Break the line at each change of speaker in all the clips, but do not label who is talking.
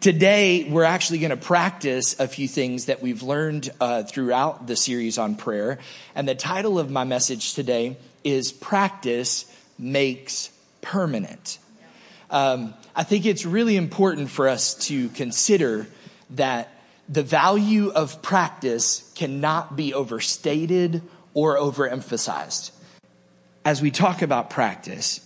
Today, we're actually going to practice a few things that we've learned uh, throughout the series on prayer. And the title of my message today is Practice Makes Permanent. Um, I think it's really important for us to consider that the value of practice cannot be overstated or overemphasized. As we talk about practice,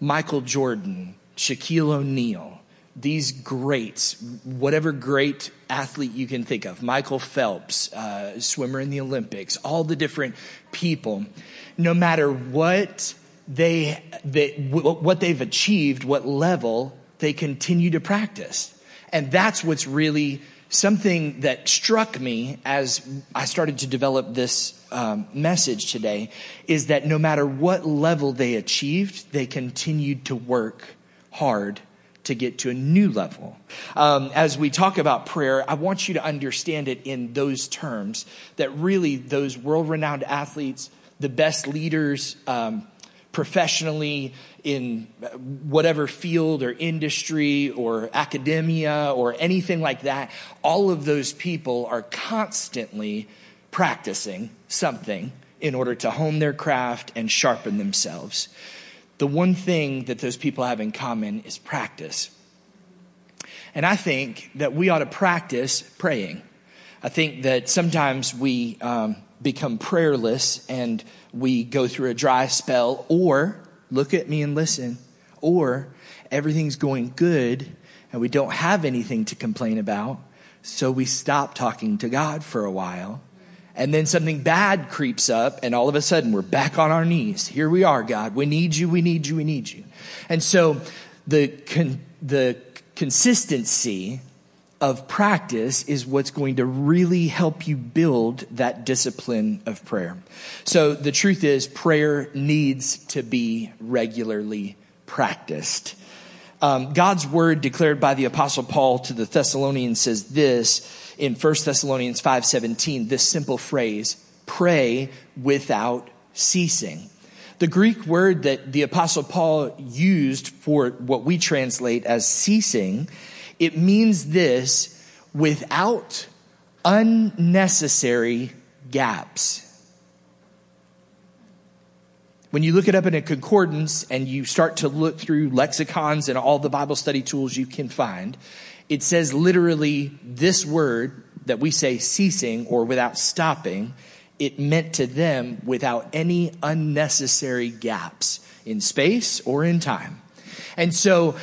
Michael Jordan, Shaquille O'Neal, these greats, whatever great athlete you can think of, Michael Phelps, uh, swimmer in the Olympics, all the different people, no matter what they, they what they've achieved, what level, they continue to practice. And that's what's really something that struck me as I started to develop this um, message today is that no matter what level they achieved, they continued to work hard to get to a new level. Um, as we talk about prayer, I want you to understand it in those terms that really those world renowned athletes, the best leaders, um, professionally in whatever field or industry or academia or anything like that, all of those people are constantly practicing something in order to hone their craft and sharpen themselves. The one thing that those people have in common is practice. And I think that we ought to practice praying. I think that sometimes we um, become prayerless and we go through a dry spell, or look at me and listen, or everything's going good and we don't have anything to complain about, so we stop talking to God for a while. And then something bad creeps up, and all of a sudden we're back on our knees. Here we are, God. We need you, we need you, we need you. And so the, con- the consistency of practice is what's going to really help you build that discipline of prayer. So the truth is, prayer needs to be regularly practiced. Um, God's word declared by the apostle Paul to the Thessalonians says this in 1 Thessalonians 5:17, this simple phrase, pray without ceasing. The Greek word that the apostle Paul used for what we translate as ceasing it means this without unnecessary gaps. When you look it up in a concordance and you start to look through lexicons and all the Bible study tools you can find, it says literally this word that we say ceasing or without stopping, it meant to them without any unnecessary gaps in space or in time. And so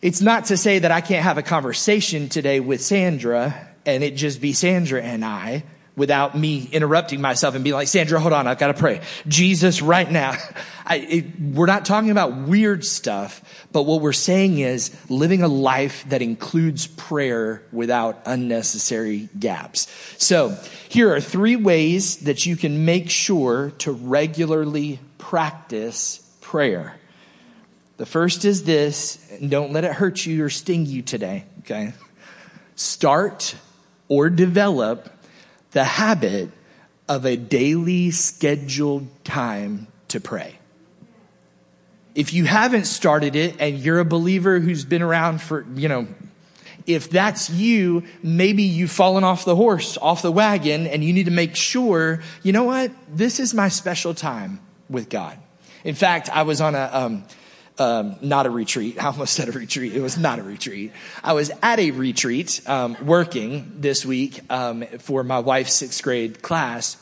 it's not to say that I can't have a conversation today with Sandra and it just be Sandra and I without me interrupting myself and being like, Sandra, hold on, I've got to pray. Jesus, right now. I, it, we're not talking about weird stuff, but what we're saying is living a life that includes prayer without unnecessary gaps. So here are three ways that you can make sure to regularly practice prayer. The first is this, don't let it hurt you or sting you today, okay? Start or develop the habit of a daily scheduled time to pray. If you haven't started it and you're a believer who's been around for, you know, if that's you, maybe you've fallen off the horse, off the wagon, and you need to make sure, you know what? This is my special time with God. In fact, I was on a, um, um, not a retreat. I almost said a retreat. It was not a retreat. I was at a retreat um, working this week um, for my wife's sixth grade class.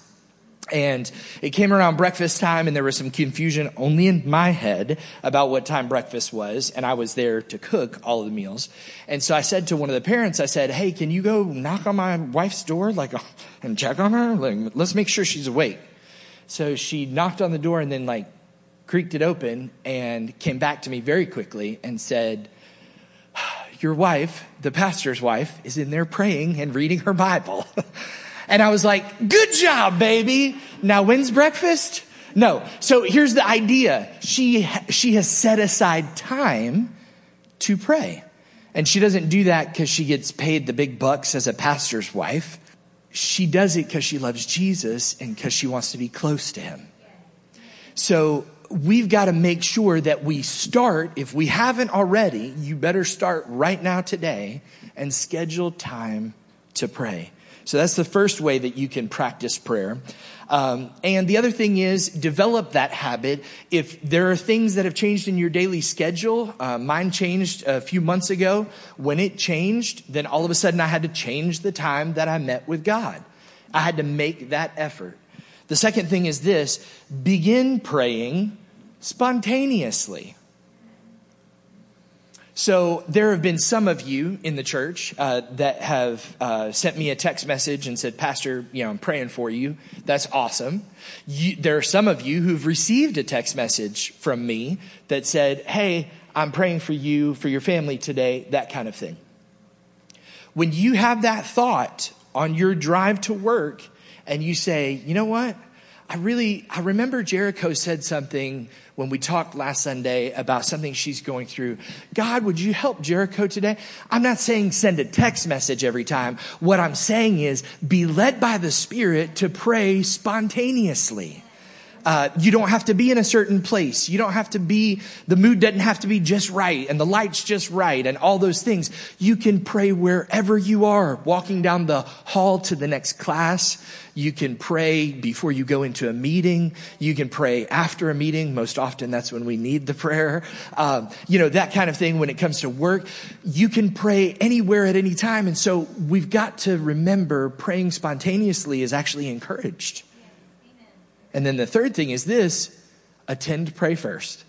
And it came around breakfast time, and there was some confusion only in my head about what time breakfast was. And I was there to cook all of the meals. And so I said to one of the parents, I said, Hey, can you go knock on my wife's door, like, and check on her? Like, let's make sure she's awake. So she knocked on the door and then, like, creaked it open and came back to me very quickly and said, Your wife, the pastor's wife, is in there praying and reading her Bible. and I was like, Good job, baby. Now, when's breakfast? No. So here's the idea. She, she has set aside time to pray. And she doesn't do that because she gets paid the big bucks as a pastor's wife. She does it because she loves Jesus and because she wants to be close to him. So we've got to make sure that we start, if we haven't already, you better start right now today and schedule time to pray. So that's the first way that you can practice prayer. Um, and the other thing is develop that habit. If there are things that have changed in your daily schedule, uh, mine changed a few months ago. When it changed, then all of a sudden I had to change the time that I met with God. I had to make that effort. The second thing is this begin praying spontaneously. So there have been some of you in the church uh, that have uh, sent me a text message and said, "Pastor, you know, I'm praying for you." That's awesome. You, there are some of you who've received a text message from me that said, "Hey, I'm praying for you for your family today." That kind of thing. When you have that thought on your drive to work, and you say, "You know what?" I really, I remember Jericho said something when we talked last Sunday about something she's going through. God, would you help Jericho today? I'm not saying send a text message every time. What I'm saying is be led by the Spirit to pray spontaneously. Uh, you don't have to be in a certain place. You don't have to be, the mood doesn't have to be just right and the light's just right and all those things. You can pray wherever you are, walking down the hall to the next class. You can pray before you go into a meeting. You can pray after a meeting. Most often that's when we need the prayer. Um, you know, that kind of thing when it comes to work. You can pray anywhere at any time. And so we've got to remember praying spontaneously is actually encouraged. And then the third thing is this attend, pray first.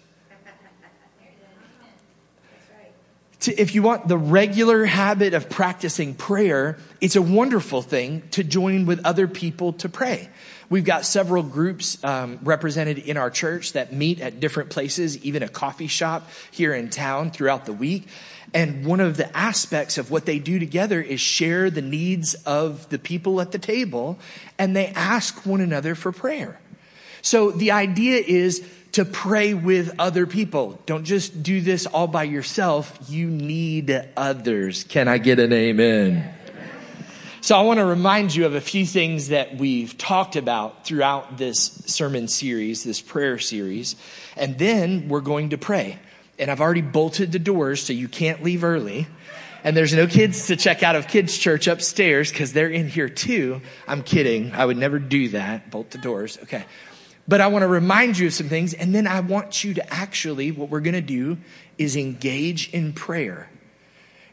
if you want the regular habit of practicing prayer, it's a wonderful thing to join with other people to pray. We've got several groups um, represented in our church that meet at different places, even a coffee shop here in town throughout the week. And one of the aspects of what they do together is share the needs of the people at the table, and they ask one another for prayer. So the idea is to pray with other people. Don't just do this all by yourself. You need others. Can I get an amen? So I want to remind you of a few things that we've talked about throughout this sermon series, this prayer series. And then we're going to pray. And I've already bolted the doors so you can't leave early. And there's no kids to check out of kids church upstairs because they're in here too. I'm kidding. I would never do that. Bolt the doors. Okay. But I want to remind you of some things, and then I want you to actually, what we're going to do is engage in prayer.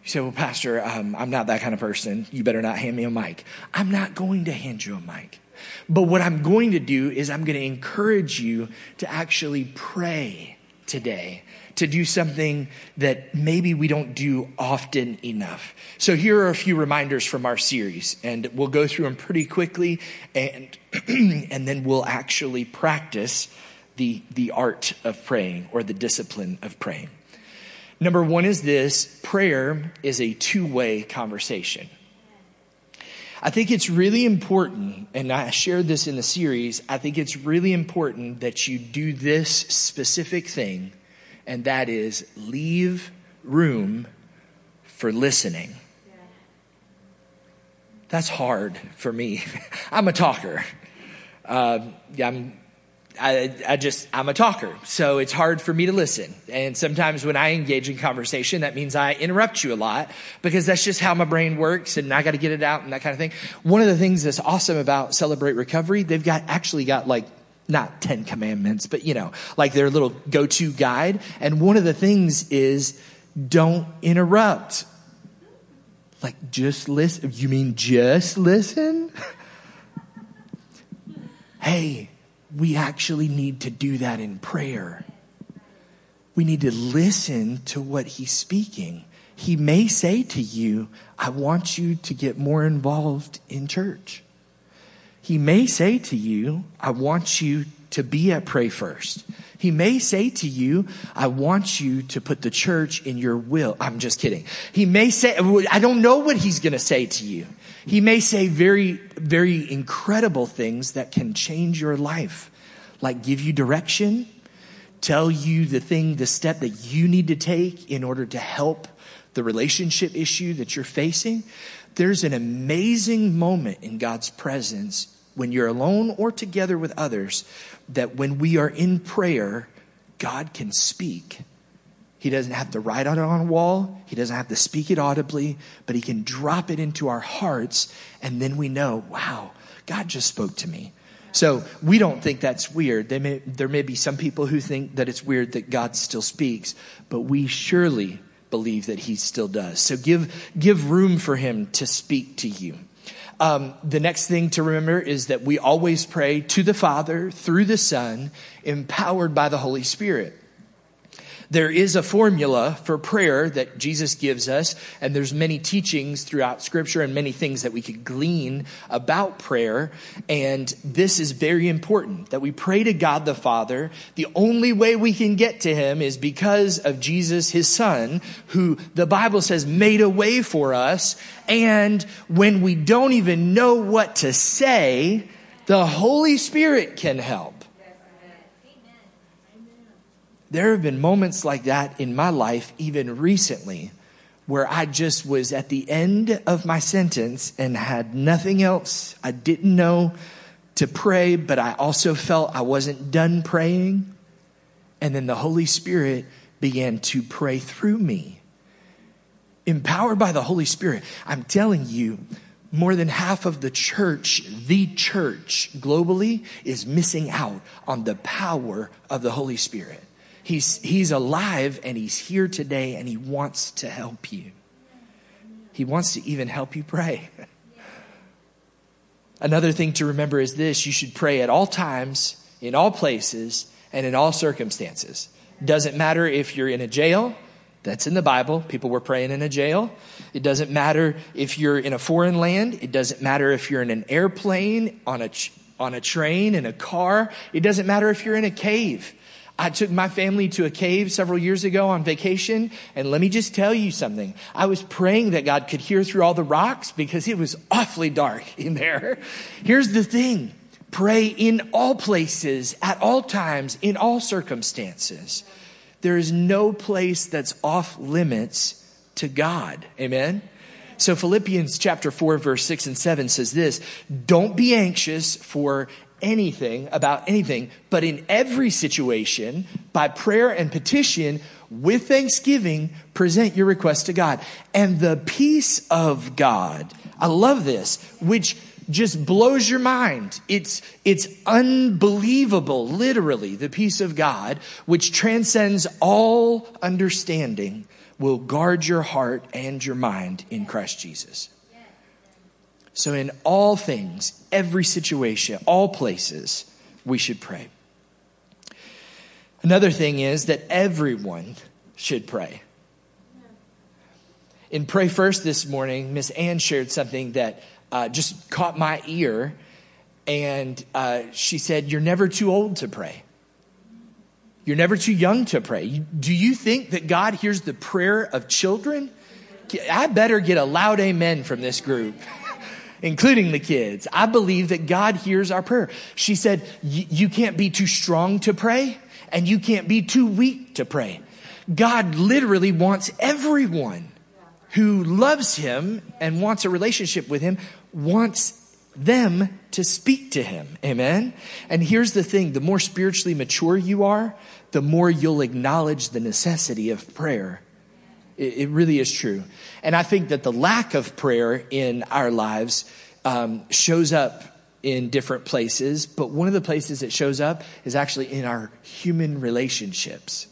You say, Well, Pastor, um, I'm not that kind of person. You better not hand me a mic. I'm not going to hand you a mic. But what I'm going to do is I'm going to encourage you to actually pray today to do something that maybe we don't do often enough. So here are a few reminders from our series and we'll go through them pretty quickly and, and then we'll actually practice the, the art of praying or the discipline of praying. Number one is this prayer is a two way conversation. I think it's really important, and I shared this in the series. I think it's really important that you do this specific thing and that is leave room for listening. That's hard for me. I'm a talker. Uh, I'm, I, I just, I'm a talker. So it's hard for me to listen. And sometimes when I engage in conversation, that means I interrupt you a lot because that's just how my brain works and I got to get it out and that kind of thing. One of the things that's awesome about Celebrate Recovery, they've got actually got like not 10 commandments, but you know, like their little go to guide. And one of the things is don't interrupt. Like just listen. You mean just listen? hey, we actually need to do that in prayer. We need to listen to what he's speaking. He may say to you, I want you to get more involved in church. He may say to you, I want you to be at Pray First. He may say to you, I want you to put the church in your will. I'm just kidding. He may say, I don't know what he's going to say to you. He may say very, very incredible things that can change your life, like give you direction, tell you the thing, the step that you need to take in order to help the relationship issue that you're facing. There's an amazing moment in God's presence when you're alone or together with others that when we are in prayer, God can speak He doesn't have to write it on a wall. He doesn't have to speak it audibly, but he can drop it into our hearts. And then we know, wow, God just spoke to me. So we don't think that's weird. May, there may be some people who think that it's weird that God still speaks, but we surely believe that he still does. So give, give room for him to speak to you. Um, the next thing to remember is that we always pray to the Father through the Son, empowered by the Holy Spirit. There is a formula for prayer that Jesus gives us, and there's many teachings throughout scripture and many things that we could glean about prayer. And this is very important that we pray to God the Father. The only way we can get to him is because of Jesus, his son, who the Bible says made a way for us. And when we don't even know what to say, the Holy Spirit can help. There have been moments like that in my life, even recently, where I just was at the end of my sentence and had nothing else. I didn't know to pray, but I also felt I wasn't done praying. And then the Holy Spirit began to pray through me. Empowered by the Holy Spirit, I'm telling you, more than half of the church, the church globally, is missing out on the power of the Holy Spirit. He's, he's alive and he's here today and he wants to help you. He wants to even help you pray. Another thing to remember is this you should pray at all times, in all places, and in all circumstances. Doesn't matter if you're in a jail, that's in the Bible. People were praying in a jail. It doesn't matter if you're in a foreign land. It doesn't matter if you're in an airplane, on a, on a train, in a car. It doesn't matter if you're in a cave. I took my family to a cave several years ago on vacation. And let me just tell you something. I was praying that God could hear through all the rocks because it was awfully dark in there. Here's the thing. Pray in all places, at all times, in all circumstances. There is no place that's off limits to God. Amen. So Philippians chapter 4 verse 6 and 7 says this, don't be anxious for anything about anything, but in every situation, by prayer and petition, with thanksgiving, present your request to God. And the peace of God, I love this, which just blows your mind. It's, it's unbelievable, literally, the peace of God, which transcends all understanding, will guard your heart and your mind in Christ Jesus. So, in all things, every situation, all places, we should pray. Another thing is that everyone should pray. In Pray First this morning, Miss Ann shared something that uh, just caught my ear. And uh, she said, You're never too old to pray. You're never too young to pray. Do you think that God hears the prayer of children? I better get a loud amen from this group including the kids. I believe that God hears our prayer. She said, you can't be too strong to pray and you can't be too weak to pray. God literally wants everyone who loves him and wants a relationship with him, wants them to speak to him. Amen. And here's the thing. The more spiritually mature you are, the more you'll acknowledge the necessity of prayer it, it really is true. And I think that the lack of prayer in our lives um, shows up in different places, but one of the places it shows up is actually in our human relationships.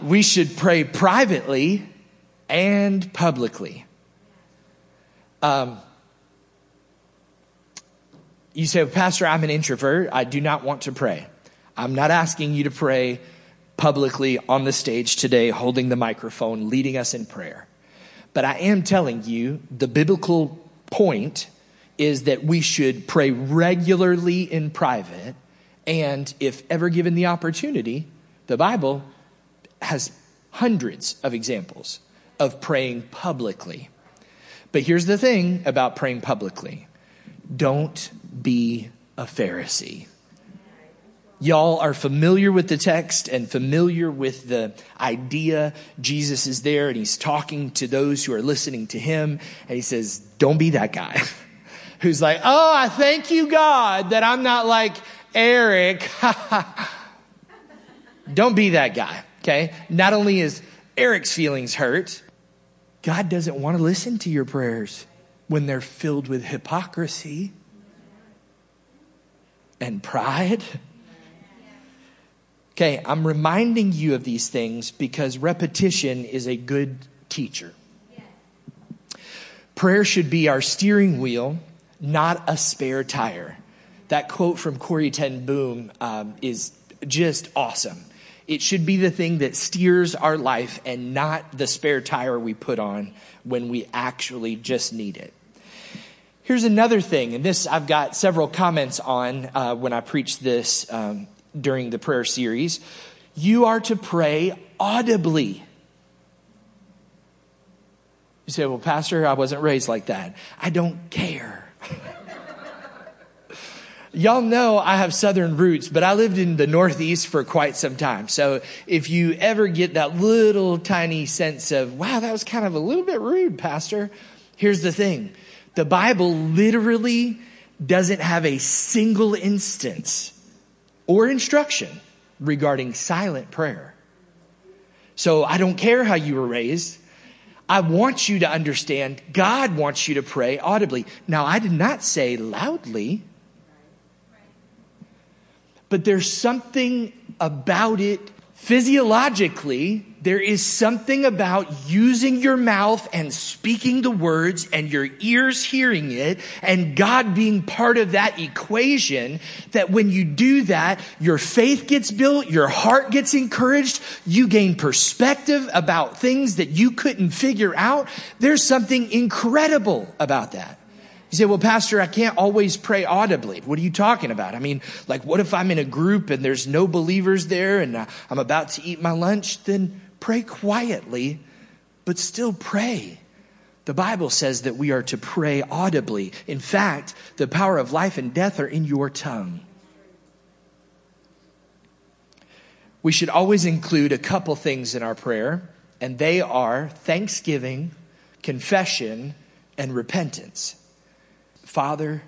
We should pray privately and publicly. Um, you say, Pastor, I'm an introvert. I do not want to pray. I'm not asking you to pray publicly on the stage today, holding the microphone, leading us in prayer. But I am telling you the biblical point is that we should pray regularly in private. And if ever given the opportunity, the Bible has hundreds of examples of praying publicly. But here's the thing about praying publicly don't be a Pharisee. Y'all are familiar with the text and familiar with the idea. Jesus is there and he's talking to those who are listening to him. And he says, Don't be that guy who's like, Oh, I thank you, God, that I'm not like Eric. Don't be that guy. Okay? Not only is Eric's feelings hurt, God doesn't want to listen to your prayers when they're filled with hypocrisy and pride. Okay, I'm reminding you of these things because repetition is a good teacher. Prayer should be our steering wheel, not a spare tire. That quote from Corrie ten Boom um, is just awesome. It should be the thing that steers our life and not the spare tire we put on when we actually just need it. Here's another thing, and this I've got several comments on uh, when I preached this um, during the prayer series. You are to pray audibly. You say, Well, Pastor, I wasn't raised like that. I don't care. Y'all know I have southern roots, but I lived in the Northeast for quite some time. So if you ever get that little tiny sense of, wow, that was kind of a little bit rude, Pastor, here's the thing the Bible literally doesn't have a single instance or instruction regarding silent prayer. So I don't care how you were raised. I want you to understand God wants you to pray audibly. Now, I did not say loudly. But there's something about it physiologically. There is something about using your mouth and speaking the words and your ears hearing it and God being part of that equation that when you do that, your faith gets built, your heart gets encouraged, you gain perspective about things that you couldn't figure out. There's something incredible about that. You say, well, Pastor, I can't always pray audibly. What are you talking about? I mean, like, what if I'm in a group and there's no believers there and uh, I'm about to eat my lunch? Then pray quietly, but still pray. The Bible says that we are to pray audibly. In fact, the power of life and death are in your tongue. We should always include a couple things in our prayer, and they are thanksgiving, confession, and repentance. Father,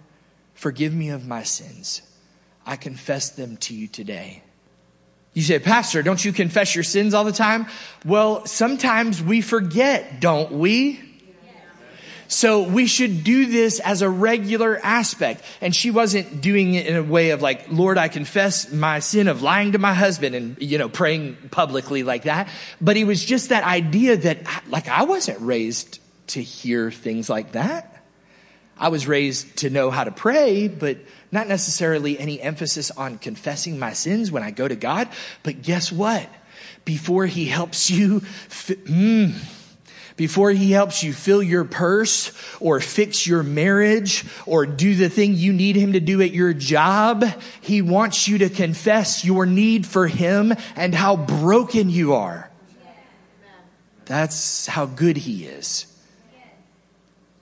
forgive me of my sins. I confess them to you today. You say, Pastor, don't you confess your sins all the time? Well, sometimes we forget, don't we? So we should do this as a regular aspect. And she wasn't doing it in a way of like, Lord, I confess my sin of lying to my husband and, you know, praying publicly like that. But it was just that idea that, like, I wasn't raised to hear things like that. I was raised to know how to pray, but not necessarily any emphasis on confessing my sins when I go to God. But guess what? Before He helps you, mm, before He helps you fill your purse or fix your marriage or do the thing you need Him to do at your job, He wants you to confess your need for Him and how broken you are. That's how good He is.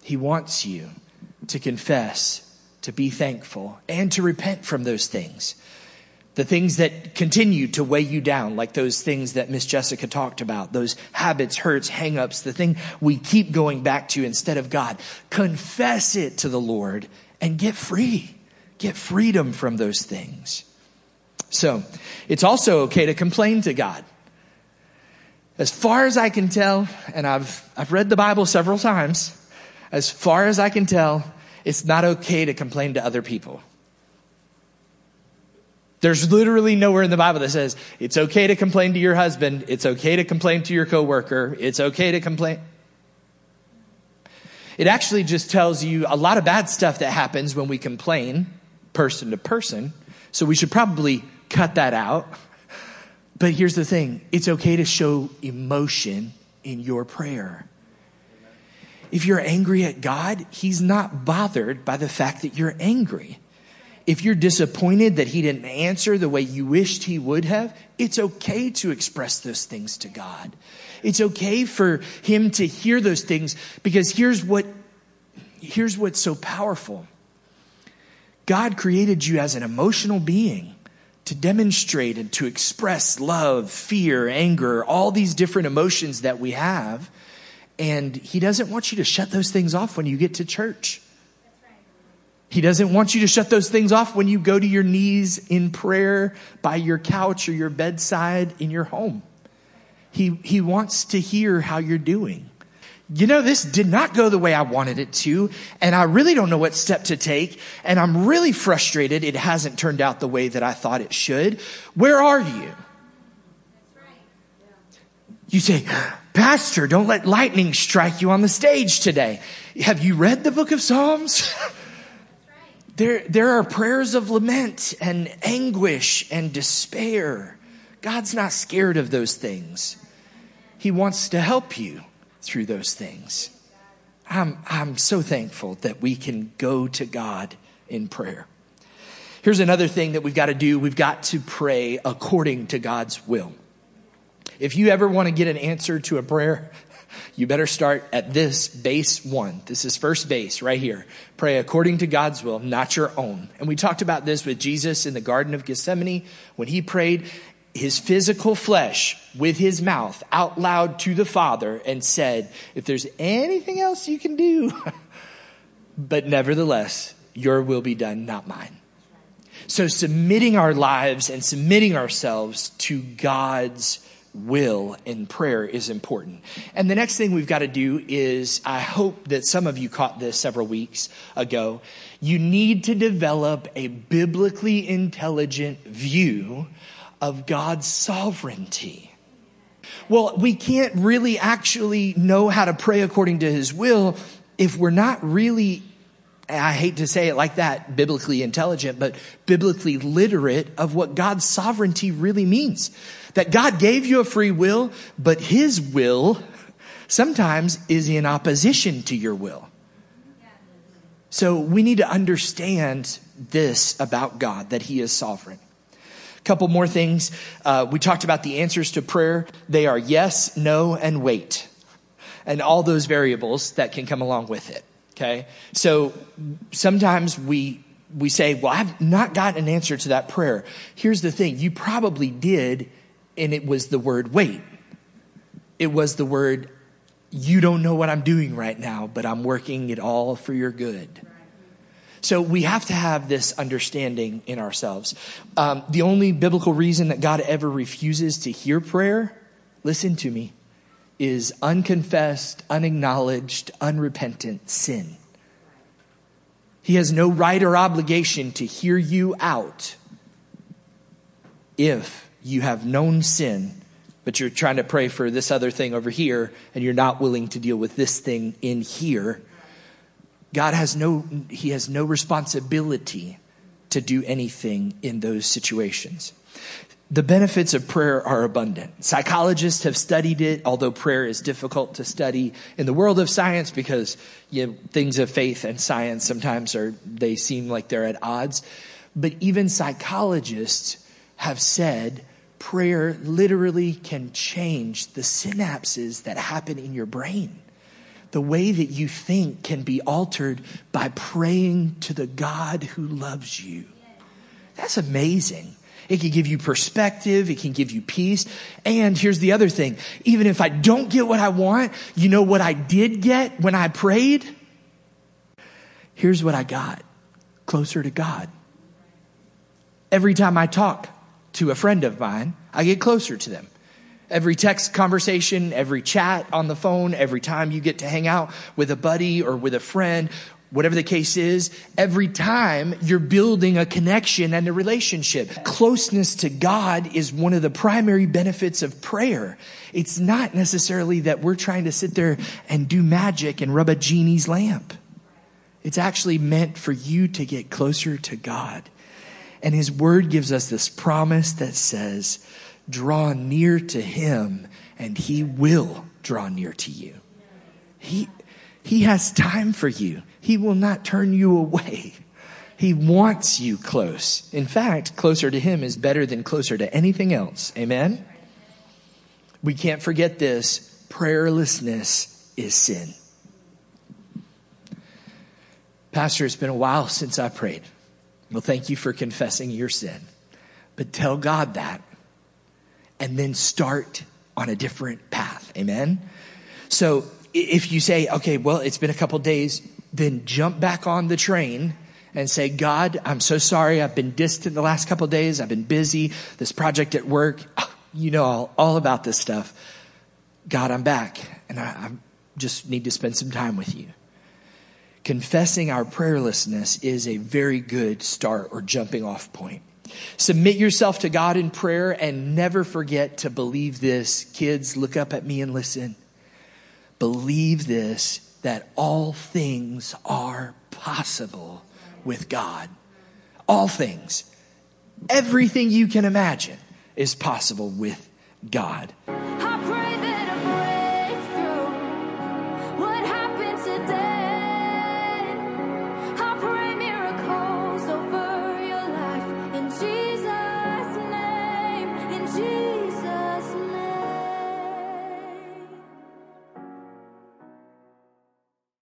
He wants you to confess, to be thankful, and to repent from those things. The things that continue to weigh you down, like those things that Miss Jessica talked about, those habits, hurts, hangups, the thing we keep going back to instead of God. Confess it to the Lord and get free. Get freedom from those things. So, it's also okay to complain to God. As far as I can tell, and I've, I've read the Bible several times, as far as I can tell, it's not okay to complain to other people. There's literally nowhere in the Bible that says it's okay to complain to your husband, it's okay to complain to your coworker, it's okay to complain. It actually just tells you a lot of bad stuff that happens when we complain person to person. So we should probably cut that out. But here's the thing it's okay to show emotion in your prayer. If you're angry at God, He's not bothered by the fact that you're angry. If you're disappointed that He didn't answer the way you wished He would have, it's okay to express those things to God. It's okay for Him to hear those things because here's what, here's what's so powerful. God created you as an emotional being to demonstrate and to express love, fear, anger, all these different emotions that we have. And he doesn't want you to shut those things off when you get to church. He doesn't want you to shut those things off when you go to your knees in prayer by your couch or your bedside in your home. He, he wants to hear how you're doing. You know, this did not go the way I wanted it to, and I really don't know what step to take, and I'm really frustrated it hasn't turned out the way that I thought it should. Where are you? You say, Pastor, don't let lightning strike you on the stage today. Have you read the book of Psalms? there, there are prayers of lament and anguish and despair. God's not scared of those things. He wants to help you through those things. I'm, I'm so thankful that we can go to God in prayer. Here's another thing that we've got to do. We've got to pray according to God's will. If you ever want to get an answer to a prayer, you better start at this base one. This is first base right here. Pray according to God's will, not your own. And we talked about this with Jesus in the Garden of Gethsemane when he prayed his physical flesh with his mouth out loud to the Father and said, If there's anything else you can do, but nevertheless, your will be done, not mine. So submitting our lives and submitting ourselves to God's will in prayer is important. And the next thing we've got to do is, I hope that some of you caught this several weeks ago. You need to develop a biblically intelligent view of God's sovereignty. Well, we can't really actually know how to pray according to his will if we're not really I hate to say it like that, biblically intelligent, but biblically literate of what God's sovereignty really means. That God gave you a free will, but His will sometimes is in opposition to your will. So we need to understand this about God, that He is sovereign. A couple more things. Uh, we talked about the answers to prayer. They are yes, no, and wait. And all those variables that can come along with it. Okay. So sometimes we, we say, well, I've not gotten an answer to that prayer. Here's the thing. You probably did, and it was the word wait. It was the word, you don't know what I'm doing right now, but I'm working it all for your good. So we have to have this understanding in ourselves. Um, the only biblical reason that God ever refuses to hear prayer, listen to me, is unconfessed, unacknowledged, unrepentant sin. He has no right or obligation to hear you out if you have known sin, but you're trying to pray for this other thing over here and you're not willing to deal with this thing in here. God has no, he has no responsibility to do anything in those situations. The benefits of prayer are abundant. Psychologists have studied it, although prayer is difficult to study in the world of science because you know, things of faith and science sometimes are, they seem like they're at odds. But even psychologists have said prayer literally can change the synapses that happen in your brain. The way that you think can be altered by praying to the God who loves you. That's amazing. It can give you perspective. It can give you peace. And here's the other thing. Even if I don't get what I want, you know what I did get when I prayed? Here's what I got. Closer to God. Every time I talk to a friend of mine, I get closer to them. Every text conversation, every chat on the phone, every time you get to hang out with a buddy or with a friend whatever the case is, every time you're building a connection and a relationship. Closeness to God is one of the primary benefits of prayer. It's not necessarily that we're trying to sit there and do magic and rub a genie's lamp. It's actually meant for you to get closer to God. And His Word gives us this promise that says, draw near to Him and He will draw near to you. He, he has time for you. He will not turn you away. He wants you close. In fact, closer to Him is better than closer to anything else. Amen? We can't forget this. Prayerlessness is sin. Pastor, it's been a while since I prayed. Well, thank you for confessing your sin. But tell God that and then start on a different path. Amen? So if you say, okay, well, it's been a couple days, then jump back on the train and say, God, I'm so sorry. I've been distant the last couple days. I've been busy. This project at work, ah, you know all, all about this stuff. God, I'm back and I, I just need to spend some time with you. Confessing our prayerlessness is a very good start or jumping off point. Submit yourself to God in prayer and never forget to believe this. Kids, look up at me and listen. Believe this that all things are possible with God. All things. Everything you can imagine is possible with God.